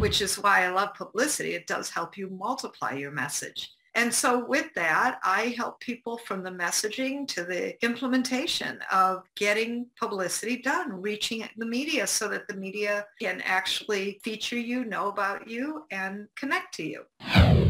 Mm-hmm. which is why I love publicity. It does help you multiply your message. And so with that, I help people from the messaging to the implementation of getting publicity done, reaching the media so that the media can actually feature you, know about you, and connect to you.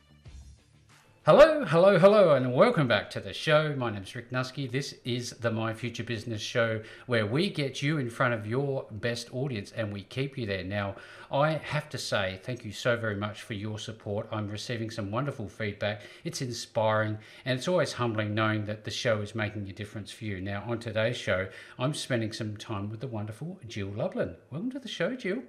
Hello, hello, hello, and welcome back to the show. My name's Rick Nuske. This is the My Future Business Show where we get you in front of your best audience and we keep you there. Now, I have to say thank you so very much for your support. I'm receiving some wonderful feedback. It's inspiring and it's always humbling knowing that the show is making a difference for you. Now, on today's show, I'm spending some time with the wonderful Jill Lublin. Welcome to the show, Jill.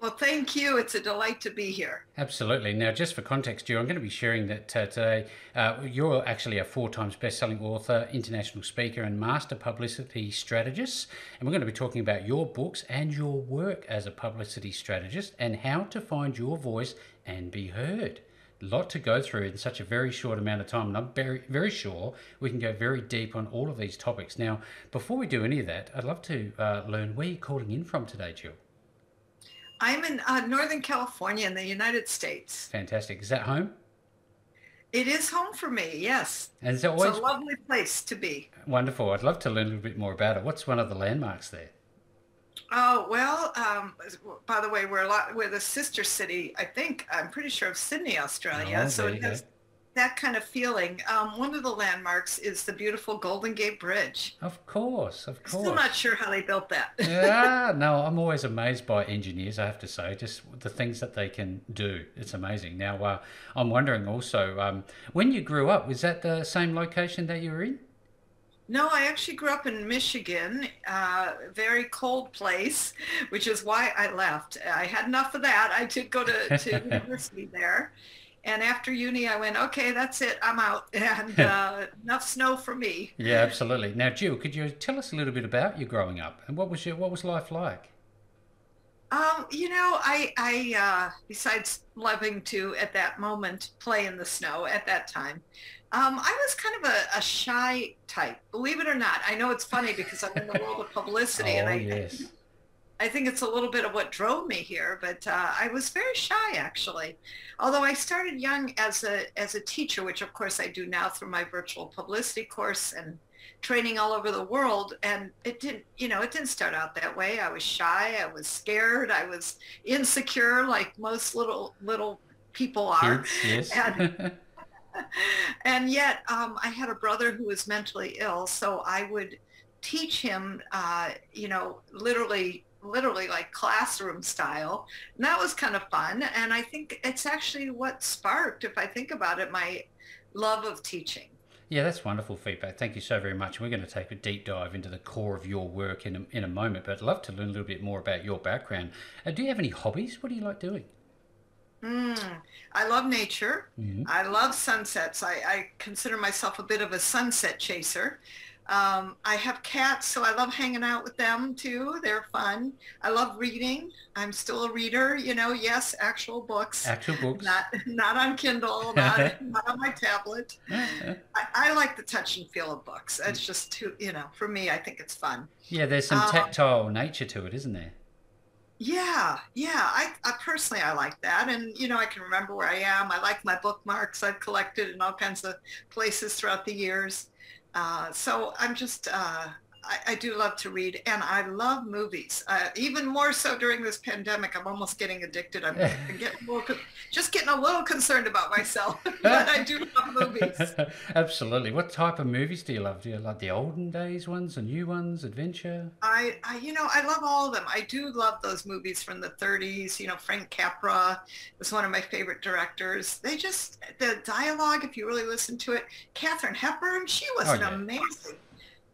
Well, thank you. It's a delight to be here. Absolutely. Now, just for context, you, I'm going to be sharing that uh, today uh, you're actually a four times best-selling author, international speaker, and master publicity strategist. And we're going to be talking about your books and your work as a publicity strategist and how to find your voice and be heard. A lot to go through in such a very short amount of time, and I'm very, very sure we can go very deep on all of these topics. Now, before we do any of that, I'd love to uh, learn where you're calling in from today, Jill. I'm in uh, Northern California in the United States. Fantastic. Is that home? It is home for me, yes. And it's, always... it's a lovely place to be. Wonderful. I'd love to learn a little bit more about it. What's one of the landmarks there? Oh well, um, by the way, we're a lot, we're the sister city. I think I'm pretty sure of Sydney, Australia. Oh, so it has that kind of feeling. Um, one of the landmarks is the beautiful Golden Gate Bridge. Of course, of course. Still not sure how they built that. yeah, no, I'm always amazed by engineers. I have to say, just the things that they can do. It's amazing. Now, uh, I'm wondering also, um, when you grew up, was that the same location that you were in? No, I actually grew up in Michigan, uh, very cold place, which is why I left. I had enough of that. I did go to, to university there and after uni, I went, okay, that's it, I'm out, and uh, enough snow for me. Yeah, absolutely. Now, Jill, could you tell us a little bit about you growing up, and what was your what was life like? Um, you know, I, I uh, besides loving to at that moment play in the snow at that time, um, I was kind of a, a, shy type. Believe it or not, I know it's funny because I'm in the world of publicity, oh, and I, yes. I think it's a little bit of what drove me here, but uh, I was very shy actually. Although I started young as a as a teacher, which of course I do now through my virtual publicity course and training all over the world. And it didn't, you know, it didn't start out that way. I was shy. I was scared. I was insecure, like most little little people are. Yes. And, and yet, um, I had a brother who was mentally ill, so I would teach him, uh, you know, literally literally like classroom style. And that was kind of fun. And I think it's actually what sparked, if I think about it, my love of teaching. Yeah, that's wonderful feedback. Thank you so very much. We're going to take a deep dive into the core of your work in a, in a moment, but I'd love to learn a little bit more about your background. Uh, do you have any hobbies? What do you like doing? Mm, I love nature. Mm-hmm. I love sunsets. I, I consider myself a bit of a sunset chaser. Um, I have cats, so I love hanging out with them too. They're fun. I love reading. I'm still a reader, you know. Yes, actual books. Actual books. Not not on Kindle, not, not on my tablet. I, I, like the touch and feel of books. It's just too, you know, for me, I think it's fun. Yeah, there's some um, tactile nature to it, isn't there? Yeah, yeah. I, I, personally I like that, and you know I can remember where I am. I like my bookmarks I've collected in all kinds of places throughout the years. Uh, so I'm just, uh, I, I, do love to read and I love movies. Uh, even more so during this pandemic, I'm almost getting addicted. I'm getting little, just getting a little concerned about myself, but I do love movies. Absolutely. What type of movies do you love? Do you like the olden days ones, the new ones, adventure? I, I, you know, I love all of them. I do love those movies from the 30s. You know, Frank Capra was one of my favorite directors. They just, the dialogue, if you really listen to it, Katharine Hepburn, she was oh, an yeah. amazing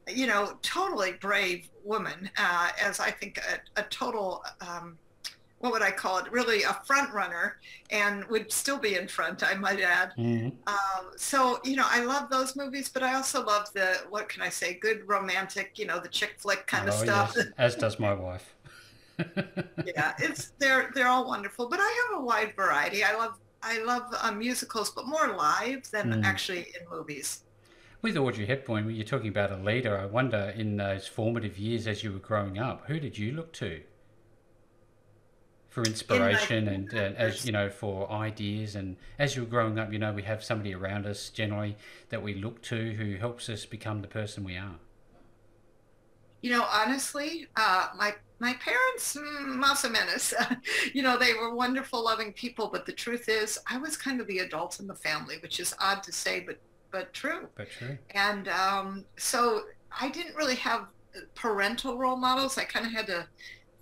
you know, totally brave woman, uh, as I think a, a total um, what would I call it? Really a front runner, and would still be in front. I might add. Mm-hmm. Um, so you know, I love those movies, but I also love the what can I say? Good romantic, you know, the chick flick kind oh, of stuff. Yes. As does my wife. yeah, it's they're they're all wonderful, but I have a wide variety. I love I love uh, musicals, but more live than mm. actually in movies. With Audrey Hepburn, when you're talking about a leader, I wonder in those formative years as you were growing up, who did you look to? for inspiration and uh, as you know for ideas and as you were growing up you know we have somebody around us generally that we look to who helps us become the person we are you know honestly uh, my my parents más o menos you know they were wonderful loving people but the truth is i was kind of the adult in the family which is odd to say but but true but true and um, so i didn't really have parental role models i kind of had to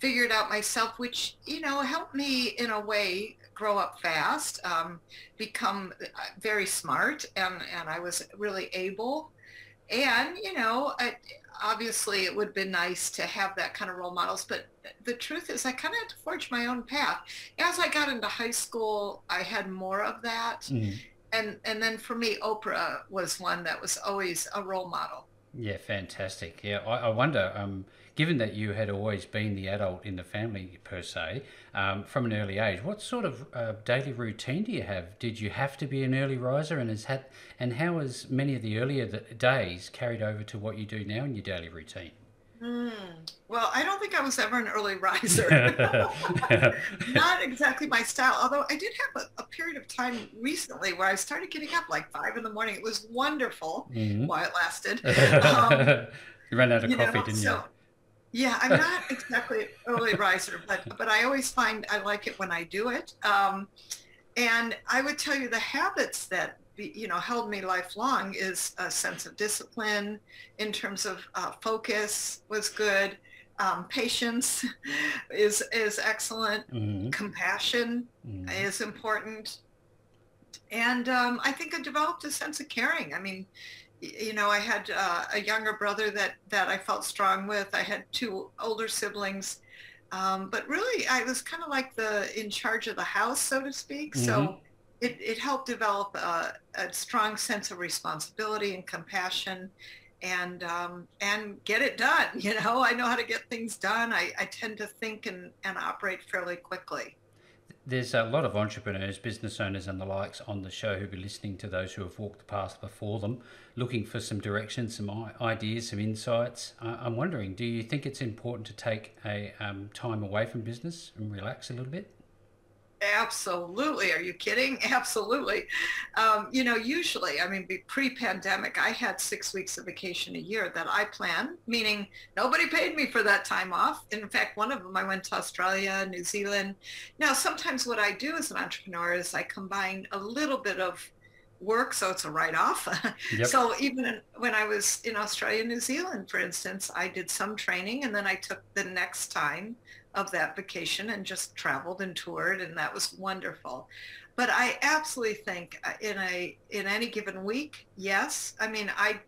figure it out myself, which, you know, helped me in a way grow up fast, um, become uh, very smart, and, and I was really able. And, you know, I, obviously it would have been nice to have that kind of role models, but the truth is I kind of had to forge my own path. As I got into high school, I had more of that. Mm. And, and then for me, Oprah was one that was always a role model. Yeah, fantastic. Yeah, I, I wonder, um, given that you had always been the adult in the family per se, um, from an early age, what sort of uh, daily routine do you have? Did you have to be an early riser, and has had, and how has many of the earlier days carried over to what you do now in your daily routine? Mm. Well, I don't think I was ever an early riser. Not exactly my style, although I did have a, a, period of time recently where I started getting up like five in the morning. It was wonderful mm-hmm. while it lasted. Um, you ran out of coffee, know, didn't so, you? Yeah, I'm not exactly an early riser, but but I always find I like it when I do it. Um, and I would tell you the habits that you know held me lifelong is a sense of discipline in terms of uh, focus was good um, patience is is excellent mm-hmm. compassion mm-hmm. is important and um, i think i developed a sense of caring i mean you know, I had uh, a younger brother that that I felt strong with. I had two older siblings, um, but really, I was kind of like the in charge of the house, so to speak. Mm-hmm. So it, it helped develop a, a, strong sense of responsibility and compassion, and um, and get it done. You know, I know how to get things done. I, I tend to think and, and operate fairly quickly there's a lot of entrepreneurs, business owners, and the likes on the show who'll be listening to those who have walked the path before them, looking for some direction, some ideas, some insights. I'm wondering, do you think it's important to take a um, time away from business and relax a little bit? Absolutely. Are you kidding? Absolutely. Um, you know, usually, I mean, pre-pandemic, I had six weeks of vacation a year that I planned, meaning nobody paid me for that time off. In fact, one of them, I went to Australia, New Zealand. Now, sometimes what I do as an entrepreneur is I combine a little bit of work, so it's a write-off. Yep. so even when I was in Australia, New Zealand, for instance, I did some training and then I took the next time of that vacation and just traveled and toured and that was wonderful. But i absolutely think uh, in a in any given week yes. I mean i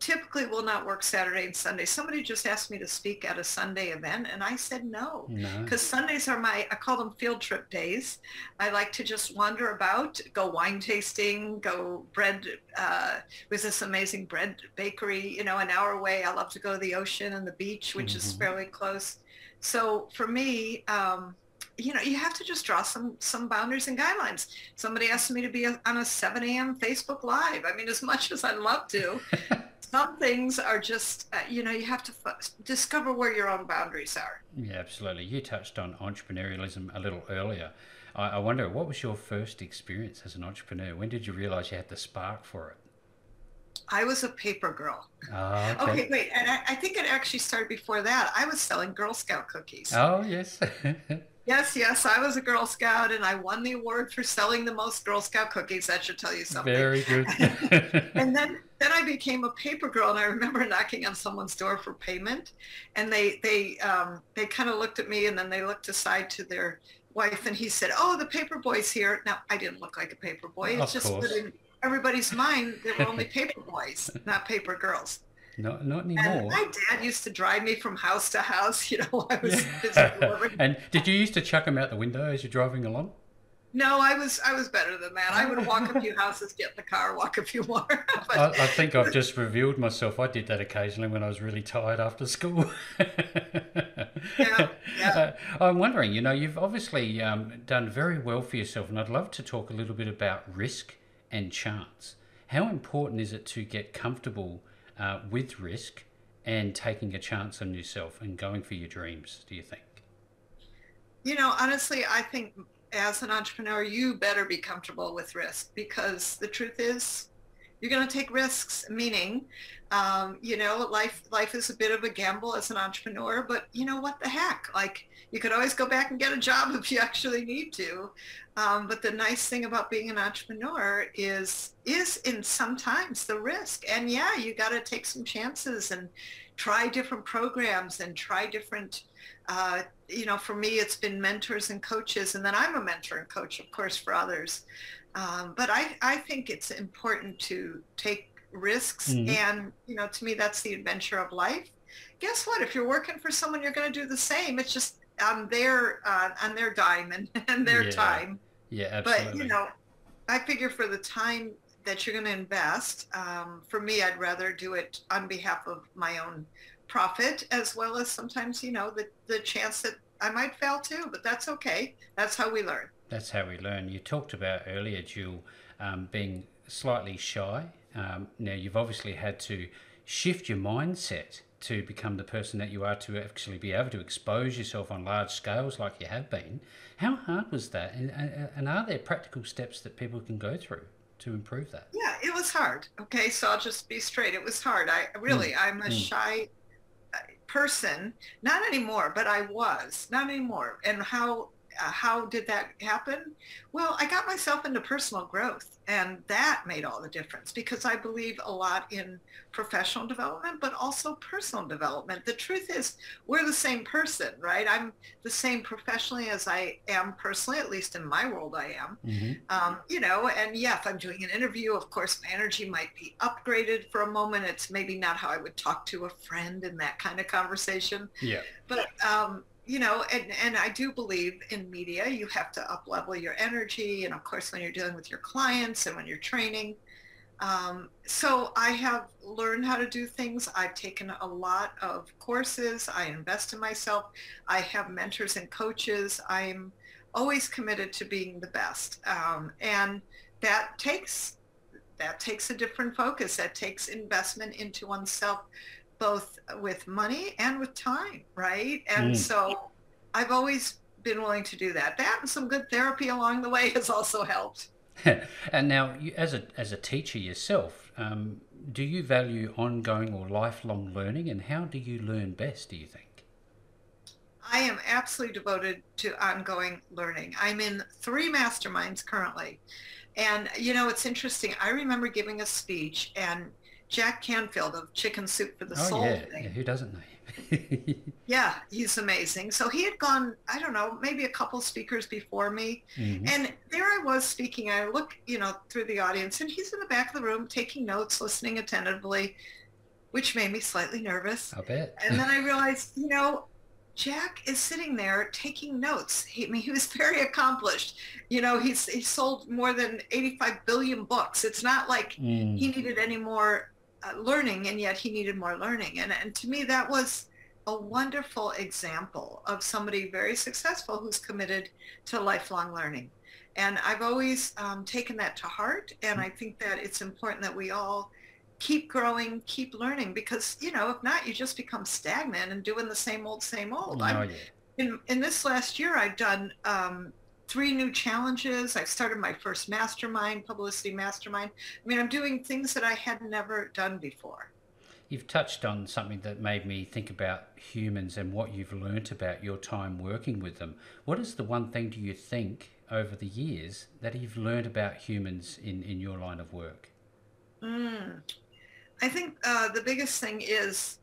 typically will not work saturday and sunday. Somebody just asked me to speak at a sunday event and i said no. Because no. sundays are my i call them field trip days. I like to just wander about go wine tasting go bread uh, was this amazing bread bakery you know an hour away. I love to go to the ocean and the beach which mm-hmm. is fairly close so for me, um, you know, you have to just draw some some boundaries and guidelines. Somebody asked me to be on a 7 a.m. Facebook Live. I mean, as much as I'd love to, some things are just, uh, you know, you have to f- discover where your own boundaries are. Yeah, absolutely. You touched on entrepreneurialism a little earlier. I, I wonder, what was your first experience as an entrepreneur? When did you realize you had the spark for it? I was a paper girl. Oh, okay. okay. wait, and I, I, think it actually started before that. I was selling Girl Scout cookies. Oh, yes. yes, yes, I was a Girl Scout, and I won the award for selling the most Girl Scout cookies. That should tell you something. Very good. and then, then I became a paper girl, and I remember knocking on someone's door for payment, and they they um, they kind of looked at me, and then they looked aside to their wife, and he said, "Oh, the paper boy's here." Now I didn't look like a paper boy. It's of just everybody's mind, there were only paper boys, not paper girls. No, not anymore. And my dad used to drive me from house to house. You know, I was yeah. And did you used to chuck them out the window as you're driving along? No, I was I was better than that. I would walk a few houses, get in the car, walk a few more. but, I, I, think I've just revealed myself. I did that occasionally when I was really tired after school. yeah, yeah. Uh, I'm wondering, you know, you've obviously um, done very well for yourself, and I'd love to talk a little bit about risk and chance. How important is it to get comfortable uh, with risk and taking a chance on yourself and going for your dreams? Do you think? You know, honestly, I think as an entrepreneur, you better be comfortable with risk because the truth is you're going to take risks, meaning, um, you know, life, life is a bit of a gamble as an entrepreneur, but you know, what the heck? Like you could always go back and get a job if you actually need to. Um, but the nice thing about being an entrepreneur is, is in sometimes the risk. And yeah, you got to take some chances and try different programs and try different uh, you know, for me, it's been mentors and coaches, and then I'm a mentor and coach, of course, for others. Um, but I, I think it's important to take risks, mm-hmm. and you know, to me, that's the adventure of life. Guess what? If you're working for someone, you're going to do the same. It's just on their uh, on their dime and, and their yeah. time. Yeah, absolutely. But you know, I figure for the time that you're going to invest, um, for me, I'd rather do it on behalf of my own profit as well as sometimes, you know, the, the chance that I might fail too, but that's okay. That's how we learn. That's how we learn. You talked about earlier, Jill, um, being slightly shy. Um, now, you've obviously had to shift your mindset to become the person that you are to actually be able to expose yourself on large scales like you have been. How hard was that? And, and are there practical steps that people can go through to improve that? Yeah, it was hard. Okay, so I'll just be straight. It was hard. I really, mm. I'm a mm. shy person not anymore but i was not anymore and how uh, how did that happen? Well, I got myself into personal growth, and that made all the difference because I believe a lot in professional development, but also personal development. The truth is, we're the same person, right? I'm the same professionally as I am personally, at least in my world, I am. Mm-hmm. Um, you know, and yeah, if I'm doing an interview, of course, my energy might be upgraded for a moment. It's maybe not how I would talk to a friend in that kind of conversation. Yeah. But um, you know, and, and I do believe in media, you have to up level your energy. And of course, when you're dealing with your clients and when you're training. Um, so I have learned how to do things. I've taken a lot of courses. I invest in myself. I have mentors and coaches. I'm always committed to being the best. Um, and that takes that takes a different focus. That takes investment into oneself both with money and with time, right? And mm. so I've always been willing to do that. That and some good therapy along the way has also helped. and now, you, as a as a teacher yourself, um, do you value ongoing or lifelong learning, and how do you learn best? Do you think? I am absolutely devoted to ongoing learning. I'm in three masterminds currently. And, you know, it's interesting. I remember giving a speech, and Jack Canfield of Chicken Soup for the oh, Soul. Yeah. yeah, who doesn't know? him? yeah, he's amazing. So he had gone, I don't know, maybe a couple speakers before me. Mm-hmm. And there I was speaking. I look, you know, through the audience and he's in the back of the room taking notes, listening attentively, which made me slightly nervous. I bet. and then I realized, you know, Jack is sitting there taking notes. He, I mean, he was very accomplished. You know, he's he sold more than 85 billion books. It's not like mm. he needed any more uh, learning and yet he needed more learning. And, and to me that was a wonderful example of somebody very successful who's committed to lifelong learning. And i've always um, taken that to heart and i think that it's important that we all keep growing keep learning because you know if not you just become stagnant and doing the same old same old. Oh, yeah. in, in this last year i've done um, three new challenges. I've started my first mastermind, publicity mastermind. I mean, I'm doing things that I had never done before. You've touched on something that made me think about humans and what you've learnt about your time working with them. What is the one thing do you think over the years that you've learned about humans in, in your line of work? Mm. I think uh, the biggest thing is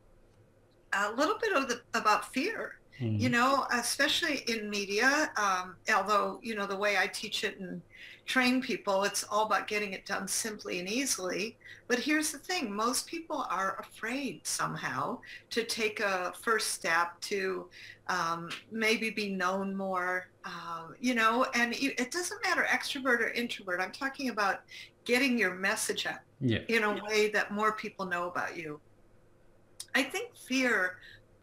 a little bit of the, about fear Mm. You know, especially in media, um, although, you know, the way I teach it and train people, it's all about getting it done simply and easily. But here's the thing, most people are afraid somehow to take a first step to um, maybe be known more, uh, you know, and it doesn't matter extrovert or introvert. I'm talking about getting your message out yeah. in a way that more people know about you. I think fear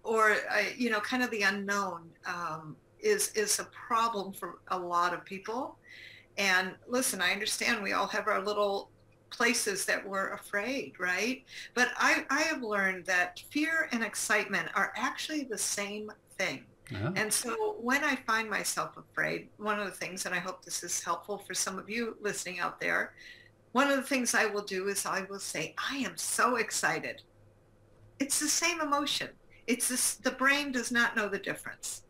or, uh, you know, kind of the unknown um, is, is a problem for a lot of people. And listen, I understand we all have our little places that we're afraid, right? But I, I have learned that fear and excitement are actually the same thing. And so when I find myself afraid, one of the things, and I hope this is helpful for some of you listening out there, one of the things I will do is I will say, I am so excited. It's the same emotion. It's this, the brain does not know the difference.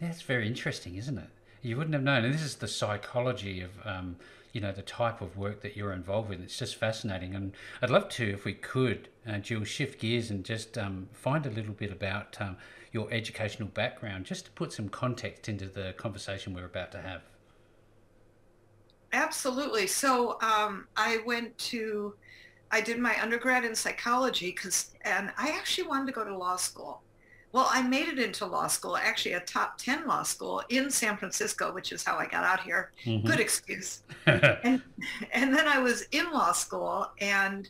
That's very interesting, isn't it? You wouldn't have known. And this is the psychology of, um, you know, the type of work that you're involved with. It's just fascinating. And I'd love to, if we could, uh, Jill, shift gears and just um, find a little bit about um, your educational background, just to put some context into the conversation we're about to have. Absolutely. So um, I went to, I did my undergrad in psychology because, and I actually wanted to go to law school. Well, I made it into law school, actually a top 10 law school in San Francisco, which is how I got out here. Mm-hmm. Good excuse. and, and then I was in law school and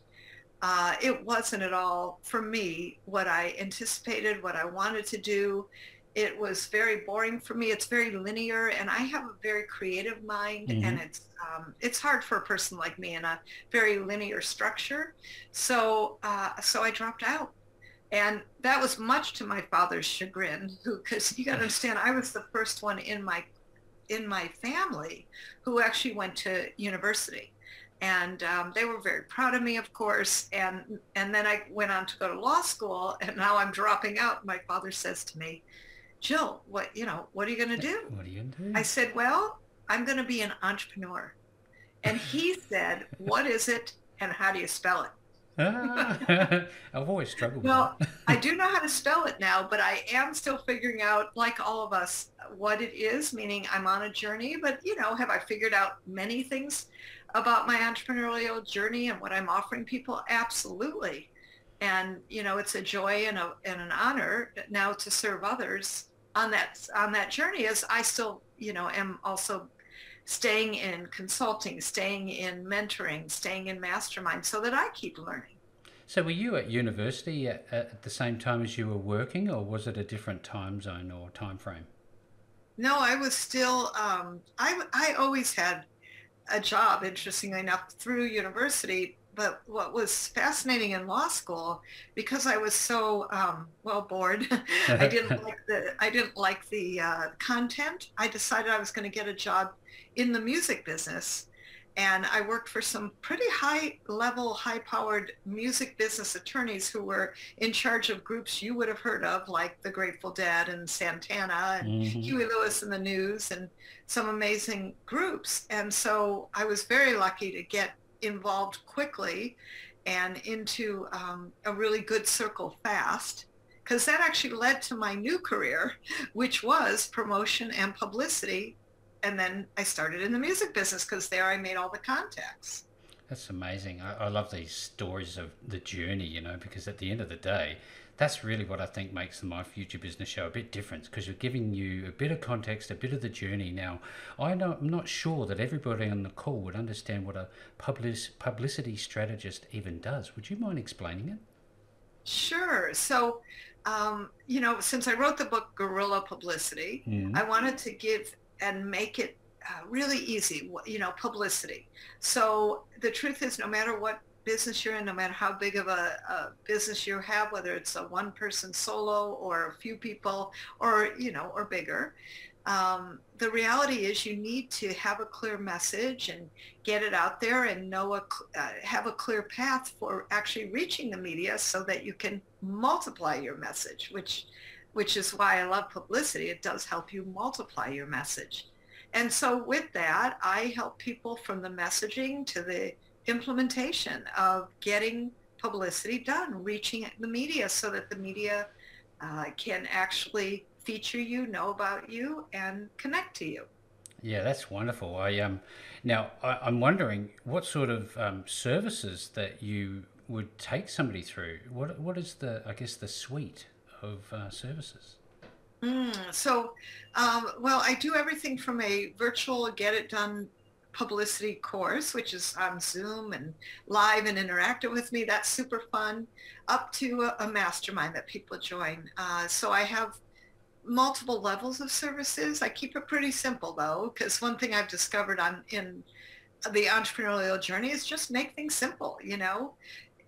uh, it wasn't at all for me what I anticipated, what I wanted to do it was very boring for me. It's very linear, and I have a very creative mind, mm-hmm. and it's um, it's hard for a person like me in a very linear structure. So uh, so I dropped out, and that was much to my father's chagrin. Who, because you got to understand, I was the first one in my in my family who actually went to university. And um, they were very proud of me, of course. And and then I went on to go to law school, and now I'm dropping out. My father says to me, Jill, what, you know, what are you going to do? What are you to do? I said, well, I'm going to be an entrepreneur. And he said, what is it and how do you spell it? Ah, I've always struggled with it. well, I do know how to spell it now, but I am still figuring out, like all of us, what it is, meaning I'm on a journey. But, you know, have I figured out many things about my entrepreneurial journey and what I'm offering people? Absolutely. And, you know, it's a joy and, a, and an honor now to serve others on that on that journey is I still you know am also staying in consulting, staying in mentoring, staying in mastermind, so that I keep learning. So were you at university at, at the same time as you were working, or was it a different time zone or time frame? No, I was still. Um, I I always had a job, interestingly enough, through university but what was fascinating in law school, because I was so um, well bored, I didn't like the I didn't like the uh, content. I decided I was going to get a job in the music business, and I worked for some pretty high level, high powered music business attorneys who were in charge of groups you would have heard of, like the Grateful Dead and Santana and mm-hmm. Huey Lewis and the News, and some amazing groups. And so I was very lucky to get involved quickly and into um, a really good circle fast because that actually led to my new career, which was promotion and publicity. And then I started in the music business because there I made all the contacts. That's amazing. I, I, love these stories of the journey, you know, because at the end of the day, that's really what I think makes the My Future Business Show a bit different because you're giving you a bit of context, a bit of the journey. Now, I know, I'm not sure that everybody on the call would understand what a public, publicity strategist even does. Would you mind explaining it? Sure. So, um, you know, since I wrote the book Guerrilla Publicity, mm-hmm. I wanted to give and make it uh, really easy, you know, publicity. So the truth is, no matter what business you're in, no matter how big of a, a, business you have, whether it's a one person solo or a few people or, you know, or bigger, um, the reality is you need to have a clear message and get it out there and know a, uh, have a clear path for actually reaching the media so that you can multiply your message, which, which is why I love publicity. It does help you multiply your message. And so with that, I help people from the messaging to the implementation of getting publicity done, reaching the media so that the media uh, can actually feature you, know about you, and connect to you. Yeah, that's wonderful. I um, now I, am wondering what sort of um, services that you would take somebody through. What what is the I guess the suite of uh, services? Mm, so, um, well, I do everything from a virtual get it done publicity course, which is on Zoom and live and interactive with me. That's super fun, up to a, a mastermind that people join. Uh, so I have multiple levels of services. I keep it pretty simple though, because one thing I've discovered on in the entrepreneurial journey is just make things simple. You know,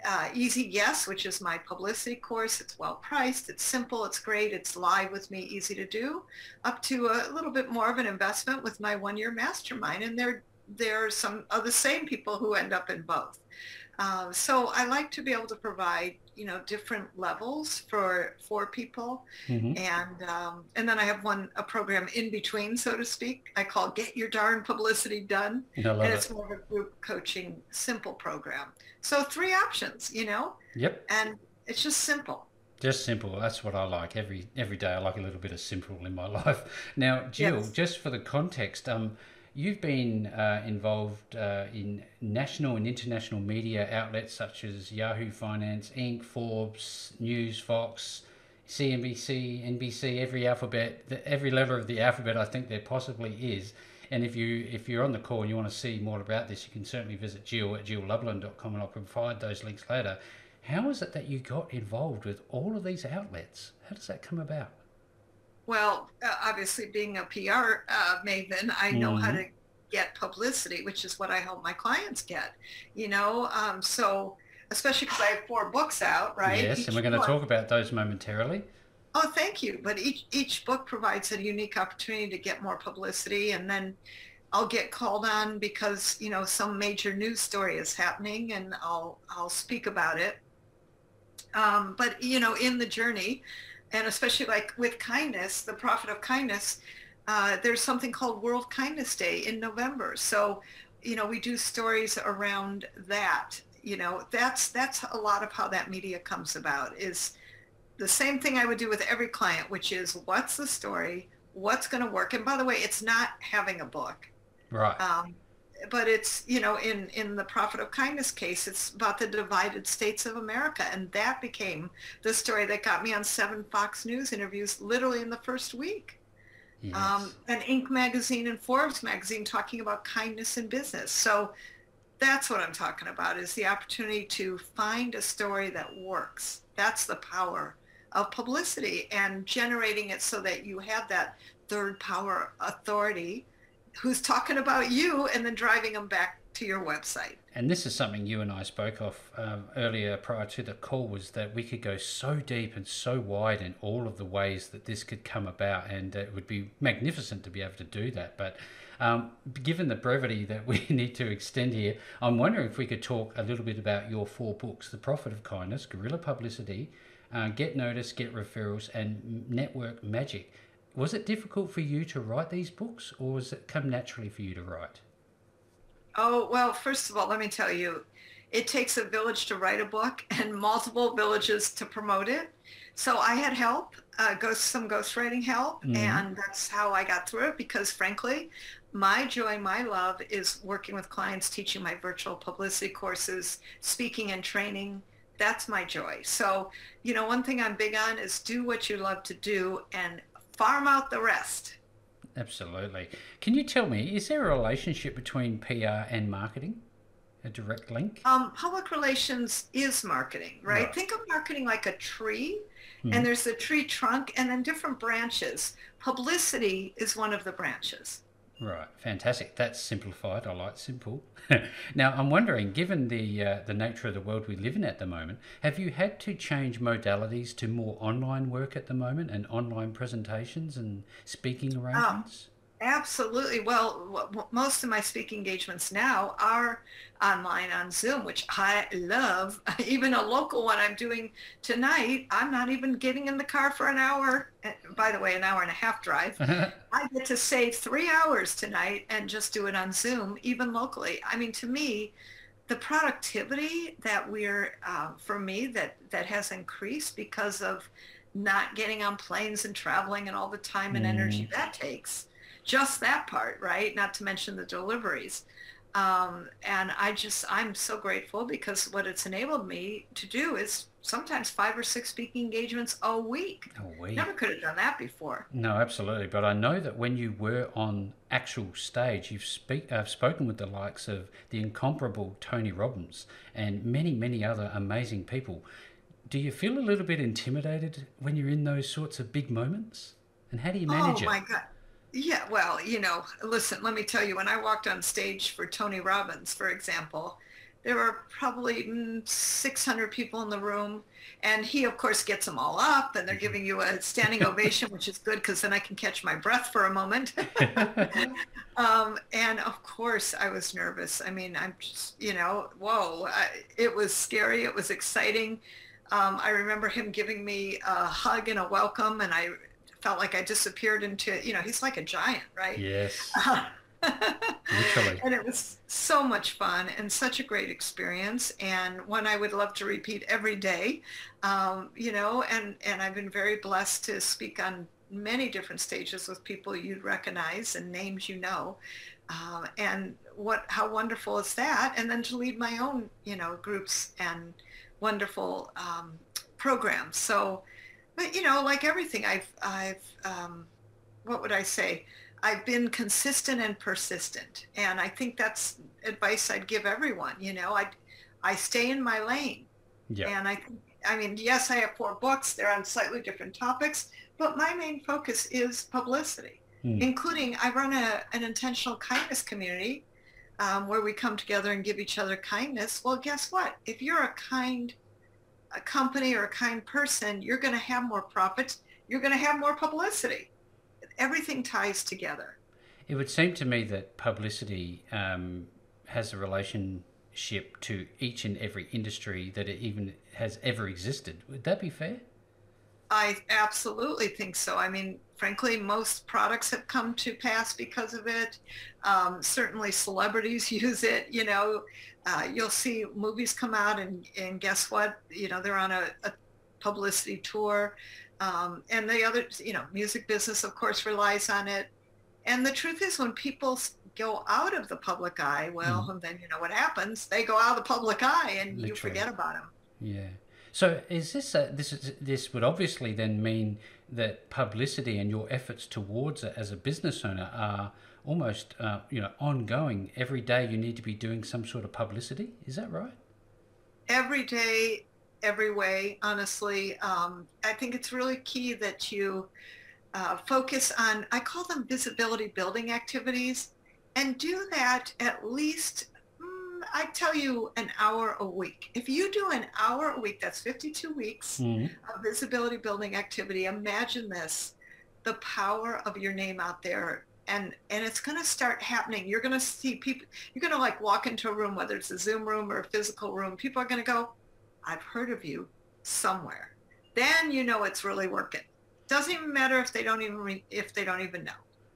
uh, Easy Yes, which is my publicity course. It's well priced, it's simple, it's great, it's live with me, easy to do, up to a little bit more of an investment with my one-year mastermind. And there, there are some of the same people who end up in both. Uh, so I like to be able to provide, you know, different levels for for people, mm-hmm. and um, and then I have one a program in between, so to speak. I call "Get Your Darn Publicity Done," and it's it. more of a group coaching, simple program. So three options, you know. Yep. And it's just simple. Just simple. That's what I like. Every every day I like a little bit of simple in my life. Now, Jill, yes. just for the context, um, You've been uh, involved uh, in national and international media outlets such as Yahoo Finance, Inc., Forbes, News, Fox, CNBC, NBC, every alphabet, every letter of the alphabet. I think there possibly is. And if you if you're on the call and you want to see more about this, you can certainly visit Jill at jilllublin.com and I'll provide those links later. How is it that you got involved with all of these outlets? How does that come about? Well, uh, obviously, being a PR uh, maven, I know mm-hmm. how to get publicity, which is what I help my clients get. You know, um, so especially because I have four books out, right? Yes, each and we're going to talk about those momentarily. Oh, thank you. But each each book provides a unique opportunity to get more publicity, and then I'll get called on because you know some major news story is happening, and I'll I'll speak about it. Um, but you know, in the journey, and especially like with kindness, the profit of kindness, uh, there's something called World Kindness Day in November. So, you know, we do stories around that. You know, that's that's a lot of how that media comes about. Is the same thing I would do with every client, which is what's the story, what's going to work. And by the way, it's not having a book. Right. Um, but it's you know in in the profit of kindness case it's about the divided states of america and that became the story that got me on seven fox news interviews literally in the first week. Yes. um, an inc. magazine and forbes magazine talking about kindness in business. So that's what i'm talking about is the opportunity to find a story that works. That's the power of publicity and generating it so that you have that third power authority who's talking about you and then driving them back to your website. And this is something you and I spoke of um, earlier prior to the call was that we could go so deep and so wide in all of the ways that this could come about, and it would be magnificent to be able to do that. But um, given the brevity that we need to extend here, I'm wondering if we could talk a little bit about your four books The Profit of Kindness, Guerrilla Publicity, uh, Get Notice, Get Referrals, and Network Magic was it difficult for you to write these books or was it come naturally for you to write? Oh, well, first of all, let me tell you, it takes a village to write a book and multiple villages to promote it. So I had help, uh, ghost, some ghostwriting help, mm-hmm. and that's how I got through it because frankly, my joy, my love is working with clients, teaching my virtual publicity courses, speaking and training. That's my joy. So, you know, one thing I'm big on is do what you love to do and farm out the rest. Absolutely. Can you tell me, is there a relationship between PR and marketing? A direct link? Um, public relations is marketing, right? right? Think of marketing like a tree, mm. and there's the tree trunk and then different branches. Publicity is one of the branches. Right, fantastic. That's simplified. I like simple. now, I'm wondering, given the uh, the nature of the world we live in at the moment, have you had to change modalities to more online work at the moment and online presentations and speaking arrangements? Absolutely. Well, most of my speaking engagements now are online on Zoom, which I love. Even a local one I'm doing tonight, I'm not even getting in the car for an hour. Eh, by the way, an hour and a half drive. I get to save three hours tonight and just do it on Zoom, even locally. I mean, to me, the productivity that we're, uh, for me, that, that has increased because of not getting on planes and traveling and all the time and energy that takes. Just that part, right? Not to mention the deliveries. Um, and I just, I'm so grateful because what it's enabled me to do is sometimes five or six speaking engagements a week. A week. Never could have done that before. No, absolutely. But I know that when you were on actual stage, you've speak, uh, spoken with the likes of the incomparable Tony Robbins and many, many other amazing people. Do you feel a little bit intimidated when you're in those sorts of big moments? And how do you manage it? Oh my God. Yeah, well, you know, listen, let me tell you, when I walked on stage for Tony Robbins, for example, there were probably mm, 600 people in the room. And he, of course, gets them all up and they're giving you a standing ovation, which is good because then I can catch my breath for a moment. um, and of course, I was nervous. I mean, I'm just, you know, whoa, I, it was scary. It was exciting. Um, I remember him giving me a hug and a welcome, and I felt like I disappeared into, you know, he's like a giant, right? Yes. And it was so much fun and such a great experience and one I would love to repeat every day. Um, you know, and, and I've been very blessed to speak on many different stages with people you'd recognize and names you know. Uh, and what how wonderful is that? And then to lead my own, you know, groups and wonderful um, programs. So but you know, like everything, I've, I've, um, what would I say? I've been consistent and persistent, and I think that's advice I'd give everyone. You know, I, I stay in my lane, yeah. and I, I mean, yes, I have four books. They're on slightly different topics, but my main focus is publicity, mm. including I run a, an intentional kindness community um, where we come together and give each other kindness. Well, guess what? If you're a kind a company or a kind person, you're going to have more profits. You're going to have more publicity. Everything ties together. It would seem to me that publicity um, has a relationship to each and every industry that it even has ever existed. Would that be fair? I absolutely think so. I mean, frankly, most products have come to pass because of it. Um, certainly celebrities use it. You know, uh, you'll see movies come out and, and guess what? You know, they're on a, a publicity tour. Um, and the other, you know, music business, of course, relies on it. And the truth is when people go out of the public eye, well, mm. then you know what happens. They go out of the public eye and Literally. you forget about them. Yeah. So is this a, this is this would obviously then mean that publicity and your efforts towards it as a business owner are almost uh, you know ongoing. Every day you need to be doing some sort of publicity. Is that right? Every day, every way. Honestly, um, I think it's really key that you uh, focus on. I call them visibility building activities, and do that at least I tell you an hour a week. If you do an hour a week, that's 52 weeks mm-hmm. of visibility building activity. Imagine this, the power of your name out there. And, and it's going to start happening. You're going to see people, you're going to like walk into a room, whether it's a Zoom room or a physical room. People are going to go, I've heard of you somewhere. Then you know it's really working. Doesn't even matter if they don't even, re- if they don't even know.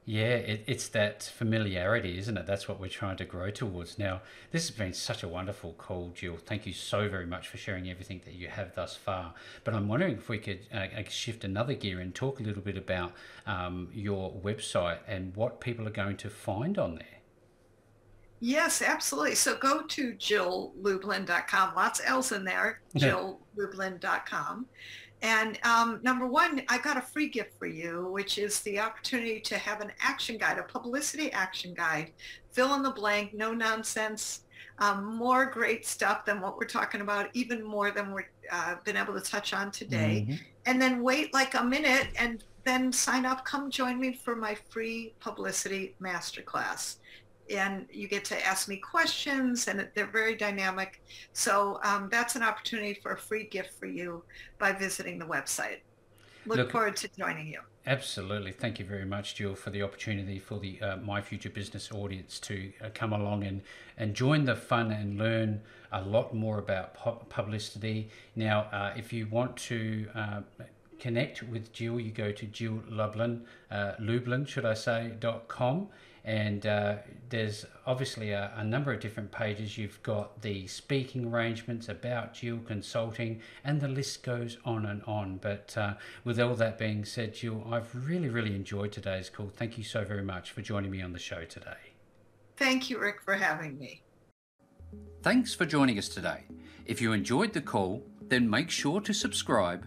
Yeah, it, it's that familiarity, isn't it? That's what we're trying to grow towards. Now, this has been such a wonderful call, Jill. Thank you so very much for sharing everything that you have thus far. But I'm wondering if we could uh, uh, shift another gear and talk a little bit about um, your website and what people are going to find on there. Yes, absolutely. So go to jilllublin.com. Lots L's in there, jilllublin.com. And um, number one, I got a free gift for you, which is the opportunity to have an action guide, a publicity action guide. Fill in the blank, no nonsense, um, more great stuff than what we're talking about, even more than we've uh, been able to touch on today. Mm-hmm. And then wait like a minute and then sign up. Come join me for my free publicity masterclass and you get to ask me questions and they're very dynamic. So um, that's an opportunity for a free gift for you by visiting the website. Look, Look forward to joining you. Absolutely. Thank you very much, Jill, for the opportunity for the uh, My Future Business audience to uh, come along and, and join the fun and learn a lot more about publicity. Now, uh, if you want to uh, connect with Jill, you go to Jill Lublin, uh, Lublin, should I say, dot com. And uh, there's obviously a, a, number of different pages. You've got the speaking arrangements about Jill Consulting, and the list goes on and on. But uh, with all that being said, Jill, I've really, really enjoyed today's call. Thank you so very much for joining me on the show today. Thank you, Rick, for having me. Thanks for joining us today. If you enjoyed the call, then make sure to subscribe,